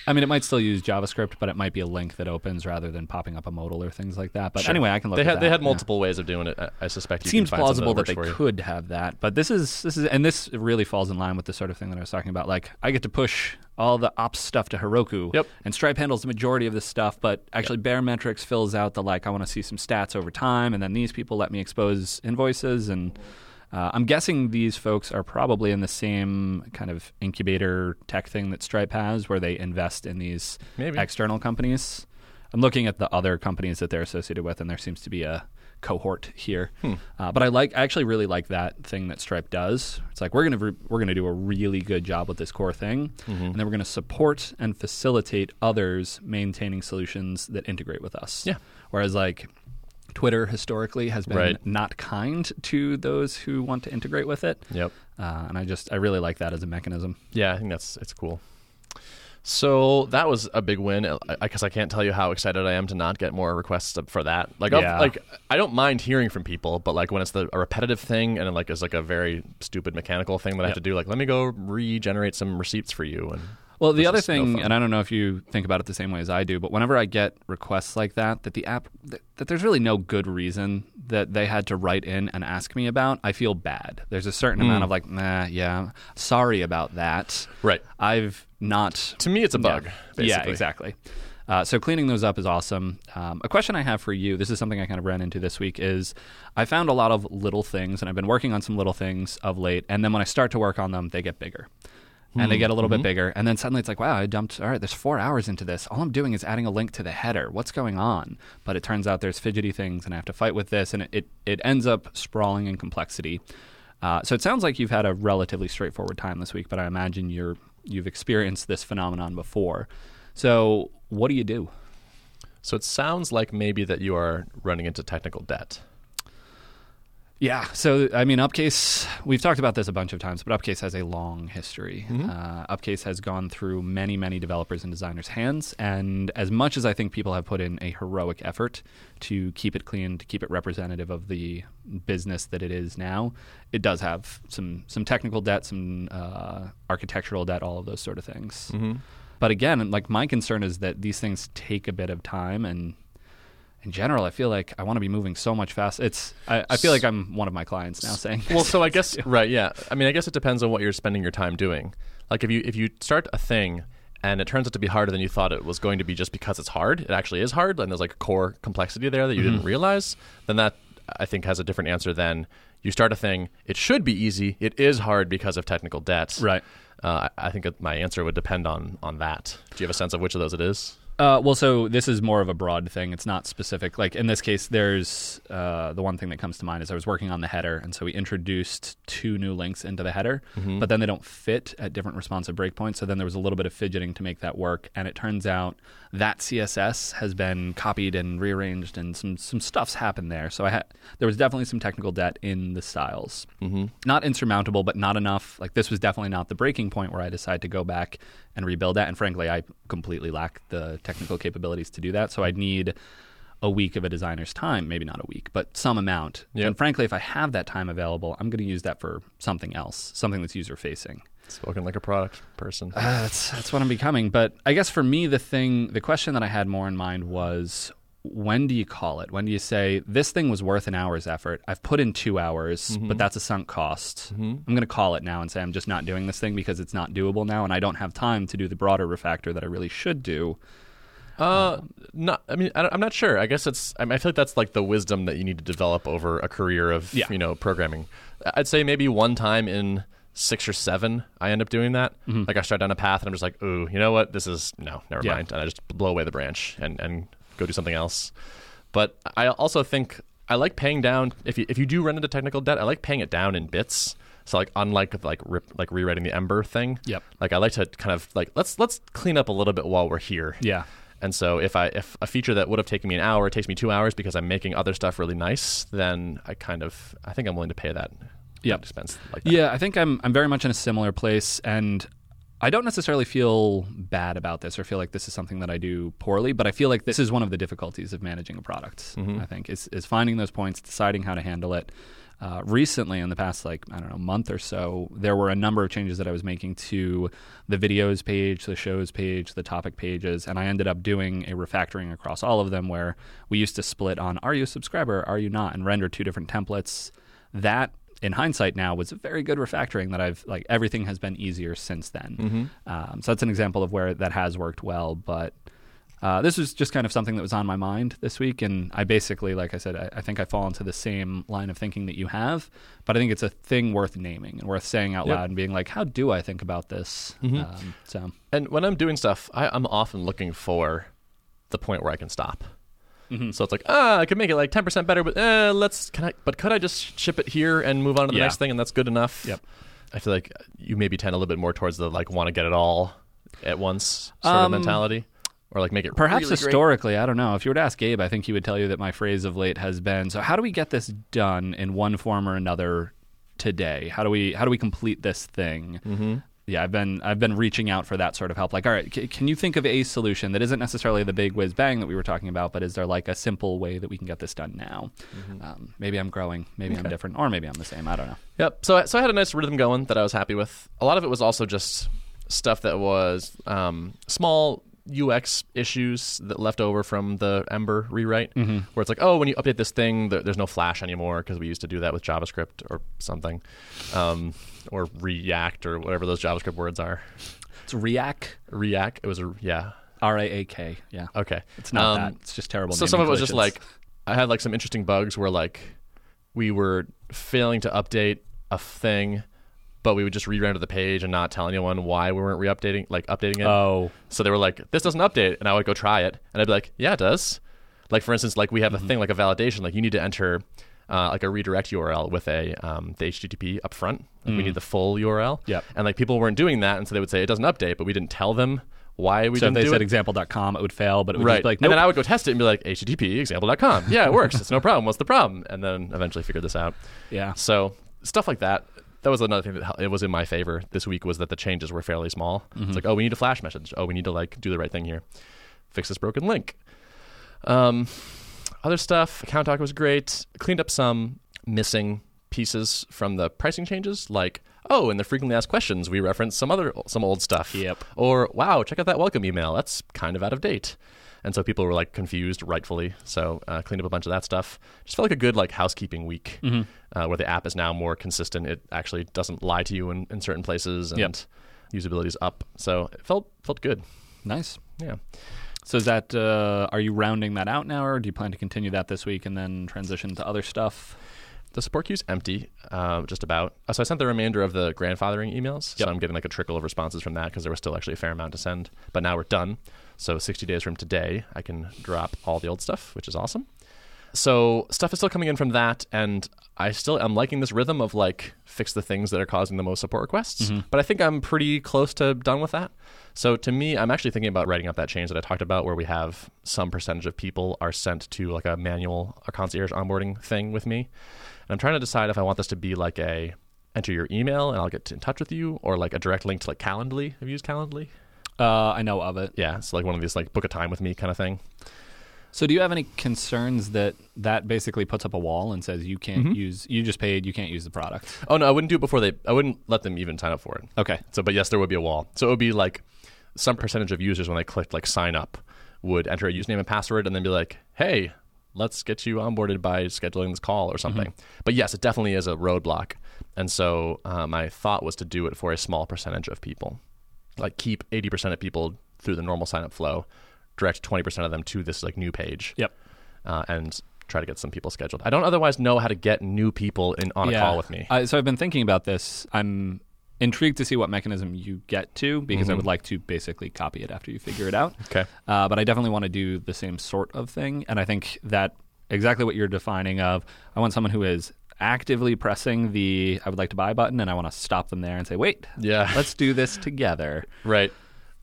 I mean, it might still use JavaScript, but it might be a link that opens rather than popping up a modal or things like that. But Sure. anyway, I can look They had that. they had yeah. multiple ways of doing it. I, suspect you seems can find plausible that, that, they works for you. could have that but this is this is and this really falls in line with the sort of thing that i was talking about like i get to push all the ops stuff to heroku Yep. and stripe handles the majority of this stuff but actually Baremetrics fills out the like i want to see some stats over time and then these people let me expose invoices and uh, i'm guessing these folks are probably in the same kind of incubator tech thing that stripe has where they invest in these Maybe. external companies i'm looking at the other companies that they're associated with and there seems to be a cohort here. Hmm. Uh, but I like, I actually really like that thing that Stripe does. It's like we're gonna re- we're gonna do a really good job with this core thing, Mm-hmm. and then we're gonna support and facilitate others maintaining solutions that integrate with us. Yeah. Whereas like. Twitter historically has been Right. not kind to those who want to integrate with it, Yep. uh, and I just I really like that as a mechanism. Yeah, I think that's it's cool. So that was a big win. I guess I can't tell you how excited I am to not get more requests for that. Like, Yeah. like I don't mind hearing from people, but like when it's the, a repetitive thing and it like is like a very stupid mechanical thing that I have to do, like let me go regenerate some receipts for you. And Well, the other thing, and I don't know if you think about it the same way as I do, but whenever I get requests like that, that the app, that, that there's really no good reason that they had to write in and ask me about, I feel bad. There's a certain amount of like, nah, yeah, sorry about that. right I've not. to me, it's a bug. Yeah, basically. yeah exactly. Uh, so cleaning those up is awesome. Um, a question I have for you, this is something I kind of ran into this week, is I found a lot of little things, and I've been working on some little things of late, and then when I start to work on them, they get bigger. And they get a little bit bigger, and then suddenly it's like, wow, I dumped. All right, there's four hours into this. All I'm doing is adding a link to the header. What's going on? But it turns out there's fidgety things, and I have to fight with this, and it it, it ends up sprawling in complexity. Uh, so it sounds like you've had a relatively straightforward time this week, but I imagine you're you've experienced this phenomenon before. So what do you do? So it sounds like maybe that you are running into technical debt. Yeah. So, I mean, Upcase, we've talked about this a bunch of times, but Upcase has a long history. Uh, Upcase has gone through many, many developers and designers' hands. And as much as I think people have put in a heroic effort to keep it clean, to keep it representative of the business that it is now, it does have some, some technical debt, some uh, architectural debt, all of those sort of things. But again, like my concern is that these things take a bit of time and in general, I feel like I want to be moving so much faster. It's I, I feel like I'm one of my clients now saying, Well, so I guess right, yeah. I mean, I guess it depends on what you're spending your time doing. Like if you if you start a thing and it turns out to be harder than you thought it was going to be just because it's hard, it actually is hard, and there's like a core complexity there that you didn't realize. Then that I think has a different answer than you start a thing. It should be easy. It is hard because of technical debt. right. Uh, I I think my answer would depend on on that. Do you have a sense of which of those it is? Uh, well, so this is more of a broad thing. It's not specific. Like in this case, there's uh, the one thing that comes to mind is I was working on the header, and so we introduced two new links into the header, but then they don't fit at different responsive breakpoints. So then there was a little bit of fidgeting to make that work, and it turns out that CSS has been copied and rearranged, and some some stuff's happened there. So I had there was definitely some technical debt in the styles. Mm-hmm. Not insurmountable, but not enough. Like this was definitely not the breaking point where I decided to go back and rebuild that. And frankly, I completely lack the technical capabilities to do that. So I'd need a week of a designer's time, maybe not a week, but some amount. Yep. And frankly, if I have that time available, I'm going to use that for something else, something that's user facing. Spoken like a product person. Uh, that's that's what I'm becoming. But I guess for me, the thing, the question that I had more in mind was, when do you call it? When do you say this thing was worth an hour's effort? I've put in two hours, but that's a sunk cost. I'm going to call it now and say I'm just not doing this thing because it's not doable now, and I don't have time to do the broader refactor that I really should do. Uh, not. I mean, I, I'm not sure. I guess it's. I, mean, I feel like that's like the wisdom that you need to develop over a career of Yeah. you know programming. I'd say maybe one time in six or seven, I end up doing that. Mm-hmm. Like I start down a path and I'm just like, ooh, you know what? This is no, never Yeah. mind, and I just blow away the branch and and go do something else. But I also think I like paying down. If you if you do run into technical debt, I like paying it down in bits. So like unlike like rip, like rewriting the Ember thing. Yep. Like I like to kind of like let's let's clean up a little bit while we're here. Yeah. And so if I if a feature that would have taken me an hour takes me two hours because I'm making other stuff really nice, then I kind of I think I'm willing to pay that. Yep. that expense like that. Yeah, I think I'm I'm very much in a similar place and I don't necessarily feel bad about this or feel like this is something that I do poorly, but I feel like this is one of the difficulties of managing a product. I think is is finding those points, deciding how to handle it. Uh, recently, in the past like I don't know month or so, there were a number of changes that I was making to the videos page, the shows page, the topic pages, and I ended up doing a refactoring across all of them where we used to split on are you a subscriber, are you not, and render two different templates. That in hindsight now was a very good refactoring that I've like everything has been easier since then. Um, so that's an example of where that has worked well. But uh, this was just kind of something that was on my mind this week, and I basically, like I said, I, I think I fall into the same line of thinking that you have. But I think it's a thing worth naming and worth saying out Yep. loud and being like, "How do I think about this?" Um, so And when I'm doing stuff, I, I'm often looking for the point where I can stop. Mm-hmm. So it's like, ah, I could make it like 10% better, but eh, let's. Can I? But could I just ship it here and move on to the Yeah. next thing, and that's good enough? Yep. I feel like you maybe tend a little bit more towards the like want to get it all at once sort of Um, mentality, or like make it Perhaps really great. historically, I don't know. If you were to ask Gabe, I think he would tell you that my phrase of late has been, "So how do we get this done in one form or another today? How do we how do we complete this thing?" Mm-hmm. Yeah, I've been I've been reaching out for that sort of help. Like, all right, c- can you think of a solution that isn't necessarily the big whiz bang that we were talking about, but is there like a simple way that we can get this done now? Um, maybe I'm growing, maybe I'm different, or maybe I'm the same. I don't know. Yep. So, so I had a nice rhythm going that I was happy with. A lot of it was also just stuff that was um, small UX issues that left over from the Ember rewrite, where it's like, oh, when you update this thing, there, there's no Flash anymore because we used to do that with JavaScript or something, um, or React or whatever those JavaScript words are. It's React, React. It was a yeah. R A A K. Yeah, Okay. it's not Um, that. It's just terrible. So some of it was just like I had like some interesting bugs where like we were failing to update a thing, but we would just re-render the page and not tell anyone why we weren't re-updating like updating it. oh, So they were like, "This doesn't update," and I would go try it, and I'd be like, "Yeah, it does." Like for instance, like we have a thing like a validation, like you need to enter uh, like a redirect URL with a um, the HTTP up front. Like we need the full URL. Yep. And like people weren't doing that, and so they would say it doesn't update, but we didn't tell them why we so didn't they do said it. example.com, it would fail, but it would Right. like, And nope. then I would go test it and be like, HTTP example.com. Yeah, it works. it's no problem. What's the problem? And then eventually figured this out. yeah. So stuff like that. That was another thing that it was in my favor this week was that the changes were fairly small. Mm-hmm. It's like, oh, we need a flash message. Oh, we need to like do the right thing here. Fix this broken link. Um, other stuff. AccountDock was great. Cleaned up some missing pieces from the pricing changes, like oh, in the frequently asked questions, we referenced some other some old stuff. Yep. Or wow, check out that welcome email. That's kind of out of date. And so people were like confused, rightfully. So uh, cleaned up a bunch of that stuff. Just felt like a good like housekeeping week, uh, where the app is now more consistent. It actually doesn't lie to you in, in certain places, and Yep. usability is up. So it felt felt good. Nice. Yeah. So is that uh, are you rounding that out now, or do you plan to continue that this week and then transition to other stuff? The support queue's empty, uh, just about. Uh, so I sent the remainder of the grandfathering emails. Yep. So I'm getting like a trickle of responses from that because there was still actually a fair amount to send. But now we're done. So 60 days from today, I can drop all the old stuff, which is awesome. So stuff is still coming in from that, and I still am liking this rhythm of like fix the things that are causing the most support requests. But I think I'm pretty close to done with that. So to me, I'm actually thinking about writing up that change that I talked about, where we have some percentage of people are sent to like a manual, a concierge onboarding thing with me, and I'm trying to decide if I want this to be like a enter your email and I'll get in touch with you, or like a direct link to like Calendly. Have you used Calendly? Uh, I know of it. Yeah, it's like one of these like book a time with me kind of thing. So do you have any concerns that that basically puts up a wall and says you can't use you just paid you can't use the product? Oh no, I wouldn't do it before they. I wouldn't let them even sign up for it. Okay. So, but yes, there would be a wall. So it would be like some percentage of users when they clicked like sign up would enter a username and password and then be like, hey, let's get you onboarded by scheduling this call or something. But yes, it definitely is a roadblock. And so uh, my thought was to do it for a small percentage of people, like keep 80% of people through the normal sign up flow, direct 20% of them to this like new page Yep. uh, and try to get some people scheduled. I don't otherwise know how to get new people in on a call with me. Uh, so I've been thinking about this. I'm intrigued to see what mechanism you get to because I would like to basically copy it after you figure it out. Okay. Uh, but I definitely want to do the same sort of thing, and I think that exactly what you're defining of I want someone who is actively pressing the I would like to buy button, and I want to stop them there and say, wait, Yeah. let's do this together. Right.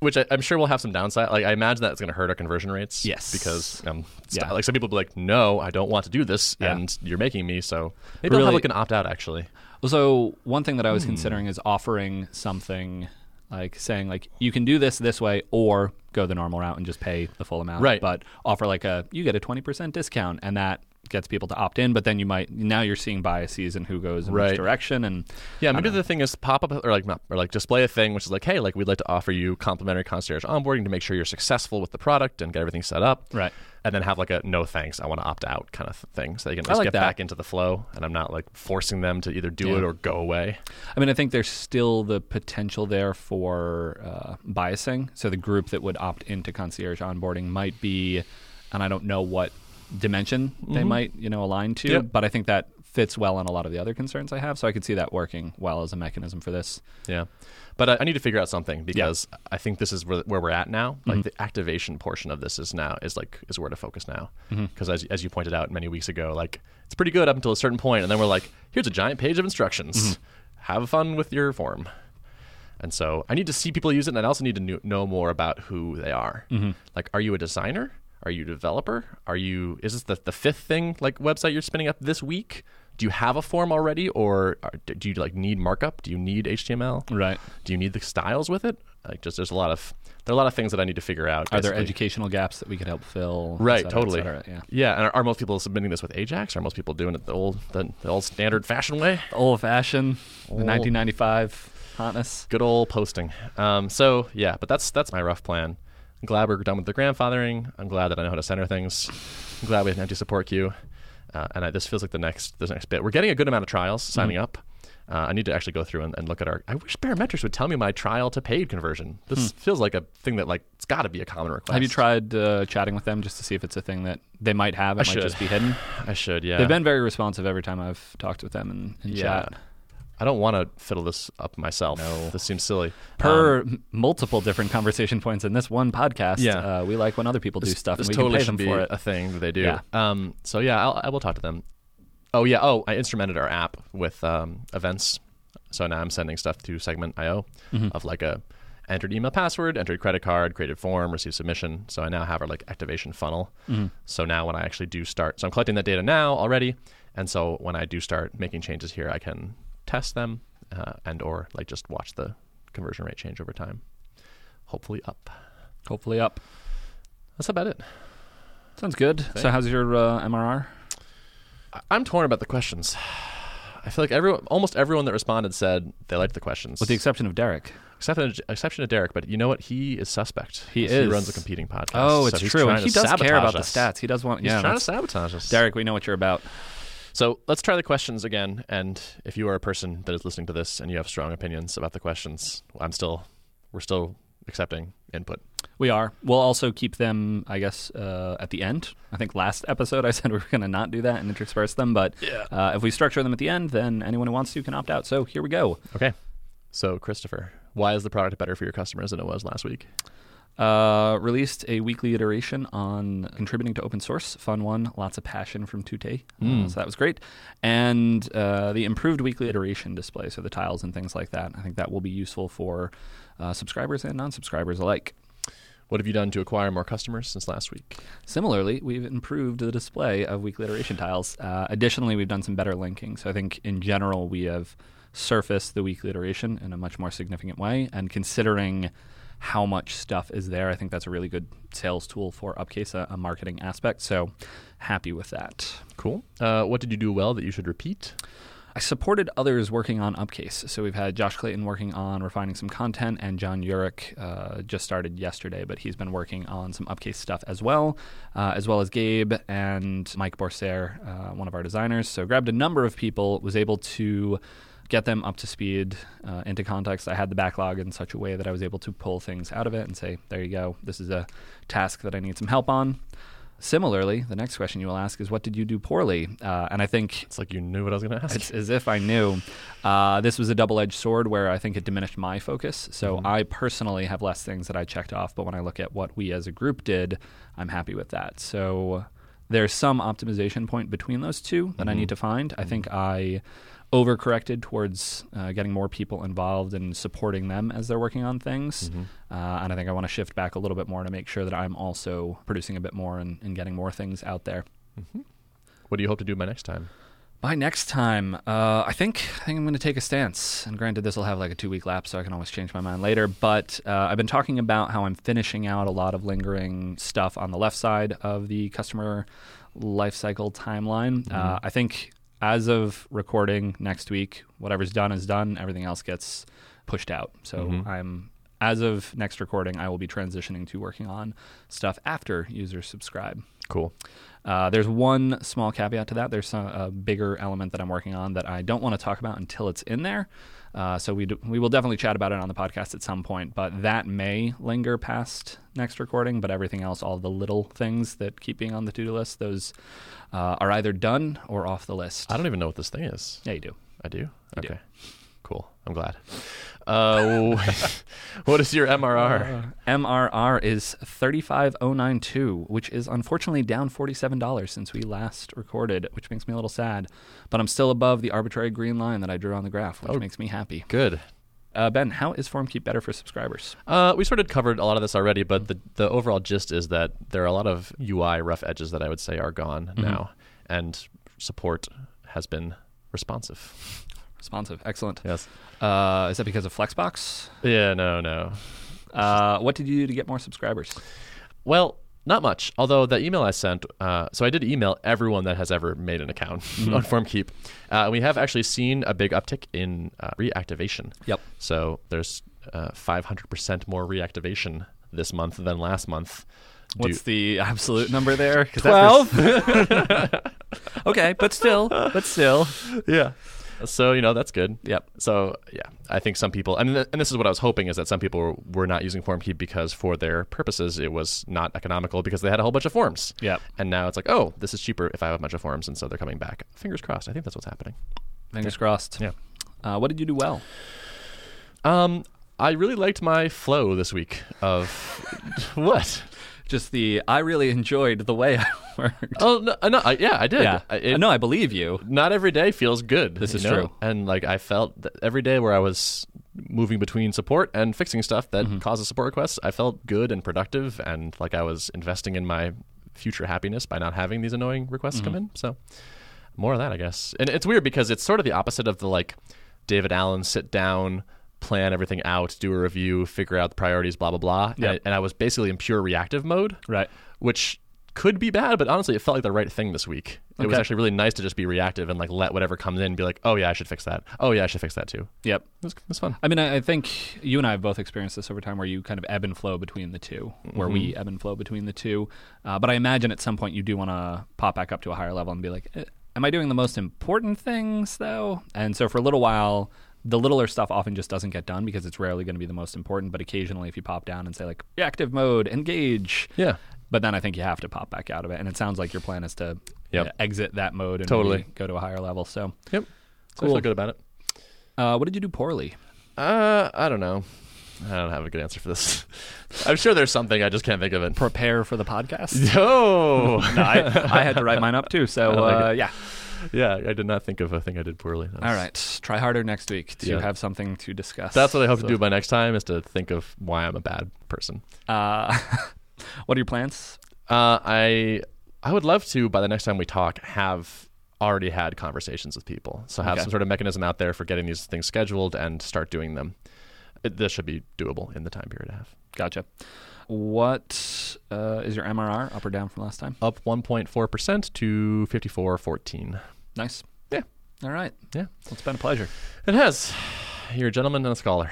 Which I, I'm sure will have some downside. Like I imagine that's going to hurt our conversion rates. Yes. Because um, Yeah. like some people will be like, no, I don't want to do this, Yeah. and you're making me. So maybe I'll Really- have like an opt out actually. So one thing that I Hmm. was considering is offering something like saying like you can do this this way or go the normal route and just pay the full amount. Right. But offer like a you get a twenty percent discount and that gets people to opt in. But then you might now you're seeing biases in who goes in Right. which direction and Yeah, maybe the thing is pop up or like not, or like display a thing which is like, hey, like we'd like to offer you complimentary concierge onboarding to make sure you're successful with the product and get everything set up. Right. And then have like a no thanks, I want to opt out kind of thing, so they can just like get that. back into the flow, and I'm not like forcing them to either do Yeah. it or go away. I mean, I think there's still the potential there for uh, biasing. So the group that would opt into concierge onboarding might be, and I don't know what dimension they mm-hmm. might, you know, align to. Yep. But I think that fits well on a lot of the other concerns I have. So I could see that working well as a mechanism for this. Yeah. But I, I need to figure out something because I think this is where, where we're at now. Like mm-hmm. the activation portion of this is now is like is where to focus now. Mm-hmm. Because as as you pointed out many weeks ago, like it's pretty good up until a certain point, and then we're like, here's a giant page of instructions. Have fun with your form. And so I need to see people use it, and I also need to know more about who they are. Like, are you a designer? Are you a developer? Are you? Is this the, the fifth thing like website you're spinning up this week? do you have a form already, or are, do you like need markup? Do you need HTML? Right. Do you need the styles with it? Like, just there's a lot of there are a lot of things that I need to figure out. Are there educational gaps that we could help fill? Right, cetera, totally. cetera? Yeah. Yeah, and are, are most people submitting this with Ajax? Are most people doing it the old, the, the old standard fashion way? The Old fashioned, the 1995 hotness. Good old posting. Um, so yeah, but that's that's my rough plan. I'm glad we're done with the grandfathering. I'm glad that I know how to center things. I'm glad we have an empty support queue, uh, and I, this feels like the next the next bit. We're getting a good amount of trials signing up. Uh, I need to actually go through and, and look at our. I wish Baremetrics would tell me my trial to paid conversion. This feels like a thing that like it's got to be a common request. Have you tried uh, chatting with them just to see if it's a thing that they might have? It I might should. just be hidden. I should. Yeah. They've been very responsive every time I've talked with them in, in Yeah. chat. I don't want to fiddle this up myself. No. This seems silly. Per Um, multiple different conversation points in this one podcast, Yeah. uh, we like when other people do this, stuff this and we totally can pay them should be for it. a thing that they do. Yeah. Um, so yeah, I'll, I will talk to them. Oh yeah. Oh, I instrumented our app with um, events. So now I'm sending stuff to Segment.io Mm-hmm. of like a entered email password, entered credit card, created form, received submission. So I now have our like activation funnel. Mm-hmm. So now when I actually do start, so I'm collecting that data now already, and so when I do start making changes here, I can test them uh, and or like just watch the conversion rate change over time. Hopefully up. Hopefully up. That's about it. Sounds good. So how's your uh, MRR? I- I'm torn about the questions. I feel like everyone, almost everyone that responded said they liked the questions, With the exception of Derek. except exception of Derek. But you know what? He is suspect. He 'cause is. He runs a competing podcast. Oh, so it's he's true. trying And he to does care sabotage about the stats. He does want. He's yeah, trying to that's- sabotage us. Derek, we know what you're about. So let's try the questions again. And if you are a person that is listening to this and you have strong opinions about the questions, I'm still, we're still accepting input. We are. We'll also keep them, I guess, uh, at the end. I think last episode I said we were going to not do that and intersperse them, but uh, if we structure them at the end, then anyone who wants to can opt out. So here we go. Okay. So Christopher, why is the product better for your customers than it was last week? Uh, released a weekly iteration on contributing to open source. Fun one. Lots of passion from Tute. Uh, so that was great. And uh, the improved weekly iteration display, so the tiles and things like that. I think that will be useful for uh, subscribers and non subscribers alike. What have you done to acquire more customers since last week? Similarly, we've improved the display of weekly iteration tiles. Uh, additionally, we've done some better linking. So I think in general, we have surfaced the weekly iteration in a much more significant way. And considering how much stuff is there, I think that's a really good sales tool for Upcase, a, a marketing aspect. So happy with that. Cool. Uh, what did you do well that you should repeat? I supported others working on Upcase. So we've had Josh Clayton working on refining some content, and Jon Yurek uh, just started yesterday, but he's been working on some Upcase stuff as well, uh, as well as Gabe and Mike Borsare, uh, one of our designers. So grabbed a number of people, was able to get them up to speed uh, into context. I had the backlog in such a way that I was able to pull things out of it and say, there you go, this is a task that I need some help on. Similarly, the next question you will ask is, what did you do poorly? Uh, and I think It's like you knew what I was going to ask. it's as if I knew. Uh, this was a double edged sword where I think it diminished my focus. So I personally have less things that I checked off, but when I look at what we as a group did, I'm happy with that. So there's some optimization point between those two that I need to find. I think I overcorrected towards uh, getting more people involved and supporting them as they're working on things. Uh, and I think I want to shift back a little bit more to make sure that I'm also producing a bit more and, and getting more things out there. what do you hope to do by next time? By next time, uh, I think I think I'm going to take a stance. And granted, this will have like a two week lapse, so I can always change my mind later. But uh, I've been talking about how I'm finishing out a lot of lingering stuff on the left side of the customer lifecycle timeline. Uh, I think as of recording next week, whatever's done is done. Everything else gets pushed out. So I'm as of next recording, I will be transitioning to working on stuff after users subscribe. Cool. Uh, there's one small caveat to that. There's some, a bigger element that I'm working on that I don't want to talk about until it's in there. Uh, so we, do, we will definitely chat about it on the podcast at some point, but that may linger past next recording. But everything else, all the little things that keep being on the to do list, those uh, are either done or off the list. I don't even know what this thing is. yeah, you do. I do? You do. Cool. I'm glad. Uh, what is your MRR? MRR is 35092, which is unfortunately down $47 since we last recorded, which makes me a little sad. But I'm still above the arbitrary green line that I drew on the graph, which Oh. makes me happy. Good. Uh, ben, how is FormKeep better for subscribers? Uh, we sort of covered a lot of this already, but the, the overall gist is that there are a lot of UI rough edges that I would say are gone now, and support has been responsive. Responsive. Excellent. Yes. Uh, is that because of Flexbox? Yeah. No. No. Uh, what did you do to get more subscribers? Well, not much. Although the email I sent, uh, so I did email everyone that has ever made an account on FormKeep. Uh, we have actually seen a big uptick in uh, reactivation. Yep. So there's uh, 500% more reactivation this month than last month. What's the absolute number there? Twelve. pers- okay, but still, but still. yeah. So you know that's good. Yep. So yeah, I think some people, and th- and this is what I was hoping is that some people were, were not using FormKeep because for their purposes it was not economical because they had a whole bunch of forms. Yep. And now it's like, oh, this is cheaper if I have a bunch of forms, and so they're coming back. Fingers crossed. I think that's what's happening. Fingers crossed. Yeah. Uh, what did you do well? Um, I really liked my flow this week of what? Just the I really enjoyed the way I worked. Oh no, no I, yeah, I did. yeah. I, it- no, I believe you. not every day feels good. This is know? true. And like I felt that every day where I was moving between support and fixing stuff that Mm-hmm. causes support requests, I felt good and productive and like I was investing in my future happiness by not having these annoying requests Mm-hmm. come in. So more of that, I guess. And it's weird because it's sort of the opposite of the like David Allen sit down, plan everything out, do a review, figure out the priorities, blah blah blah. Yep. And, and I was basically in pure reactive mode Right. which could be bad, but honestly, it felt like the right thing this week. It was actually really nice to just be reactive and like let whatever comes in be like, oh yeah, I should fix that. Oh yeah, I should fix that too. Yep. It was, it was fun. I mean, I I think you and I have both experienced this over time where you kind of ebb and flow between the 2 where we ebb and flow between the two. Uh, but I imagine at some point you do want to pop back up to a higher level and be like, eh, am I doing the most important things though? And so for a little while, the littler stuff often just doesn't get done because it's rarely going to be the most important. But occasionally, if you pop down and say like reactive mode, engage, Yeah. but then I think you have to pop back out of it. And it sounds like your plan is to Yep. uh, exit that mode and Totally. go to a higher level. So, Yep. So I feel good about it. uh, what did you do poorly? Uh, I don't know. I don't have a good answer for this. I'm sure there's something. I just can't think of it. Prepare for the podcast. No. no, I, I had to write mine up too. So like uh, yeah. Yeah, I did not think of a thing I did poorly. All right. Try harder next week to Yeah. have something to discuss. That's what I hope So, to do by next time is to think of why I'm a bad person. Uh, what are your plans? Uh, I I would love to by the next time we talk have already had conversations with people. So have Okay. some sort of mechanism out there for getting these things scheduled and start doing them. It, this should be doable in the time period I have. Gotcha. What uh, is your MRR up or down from last time? Up 1.4% to 54.14. Nice. Yeah. All right. Yeah. Well, it's been a pleasure. It has. You're a gentleman and a scholar.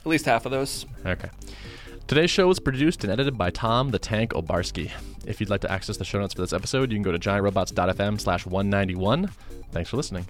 At least half of those. Okay. Today's show was produced and edited by Thom the Tank Obarski. If you'd like to access the show notes for this episode, you can go to giantrobots.fm slash 191. Thanks for listening.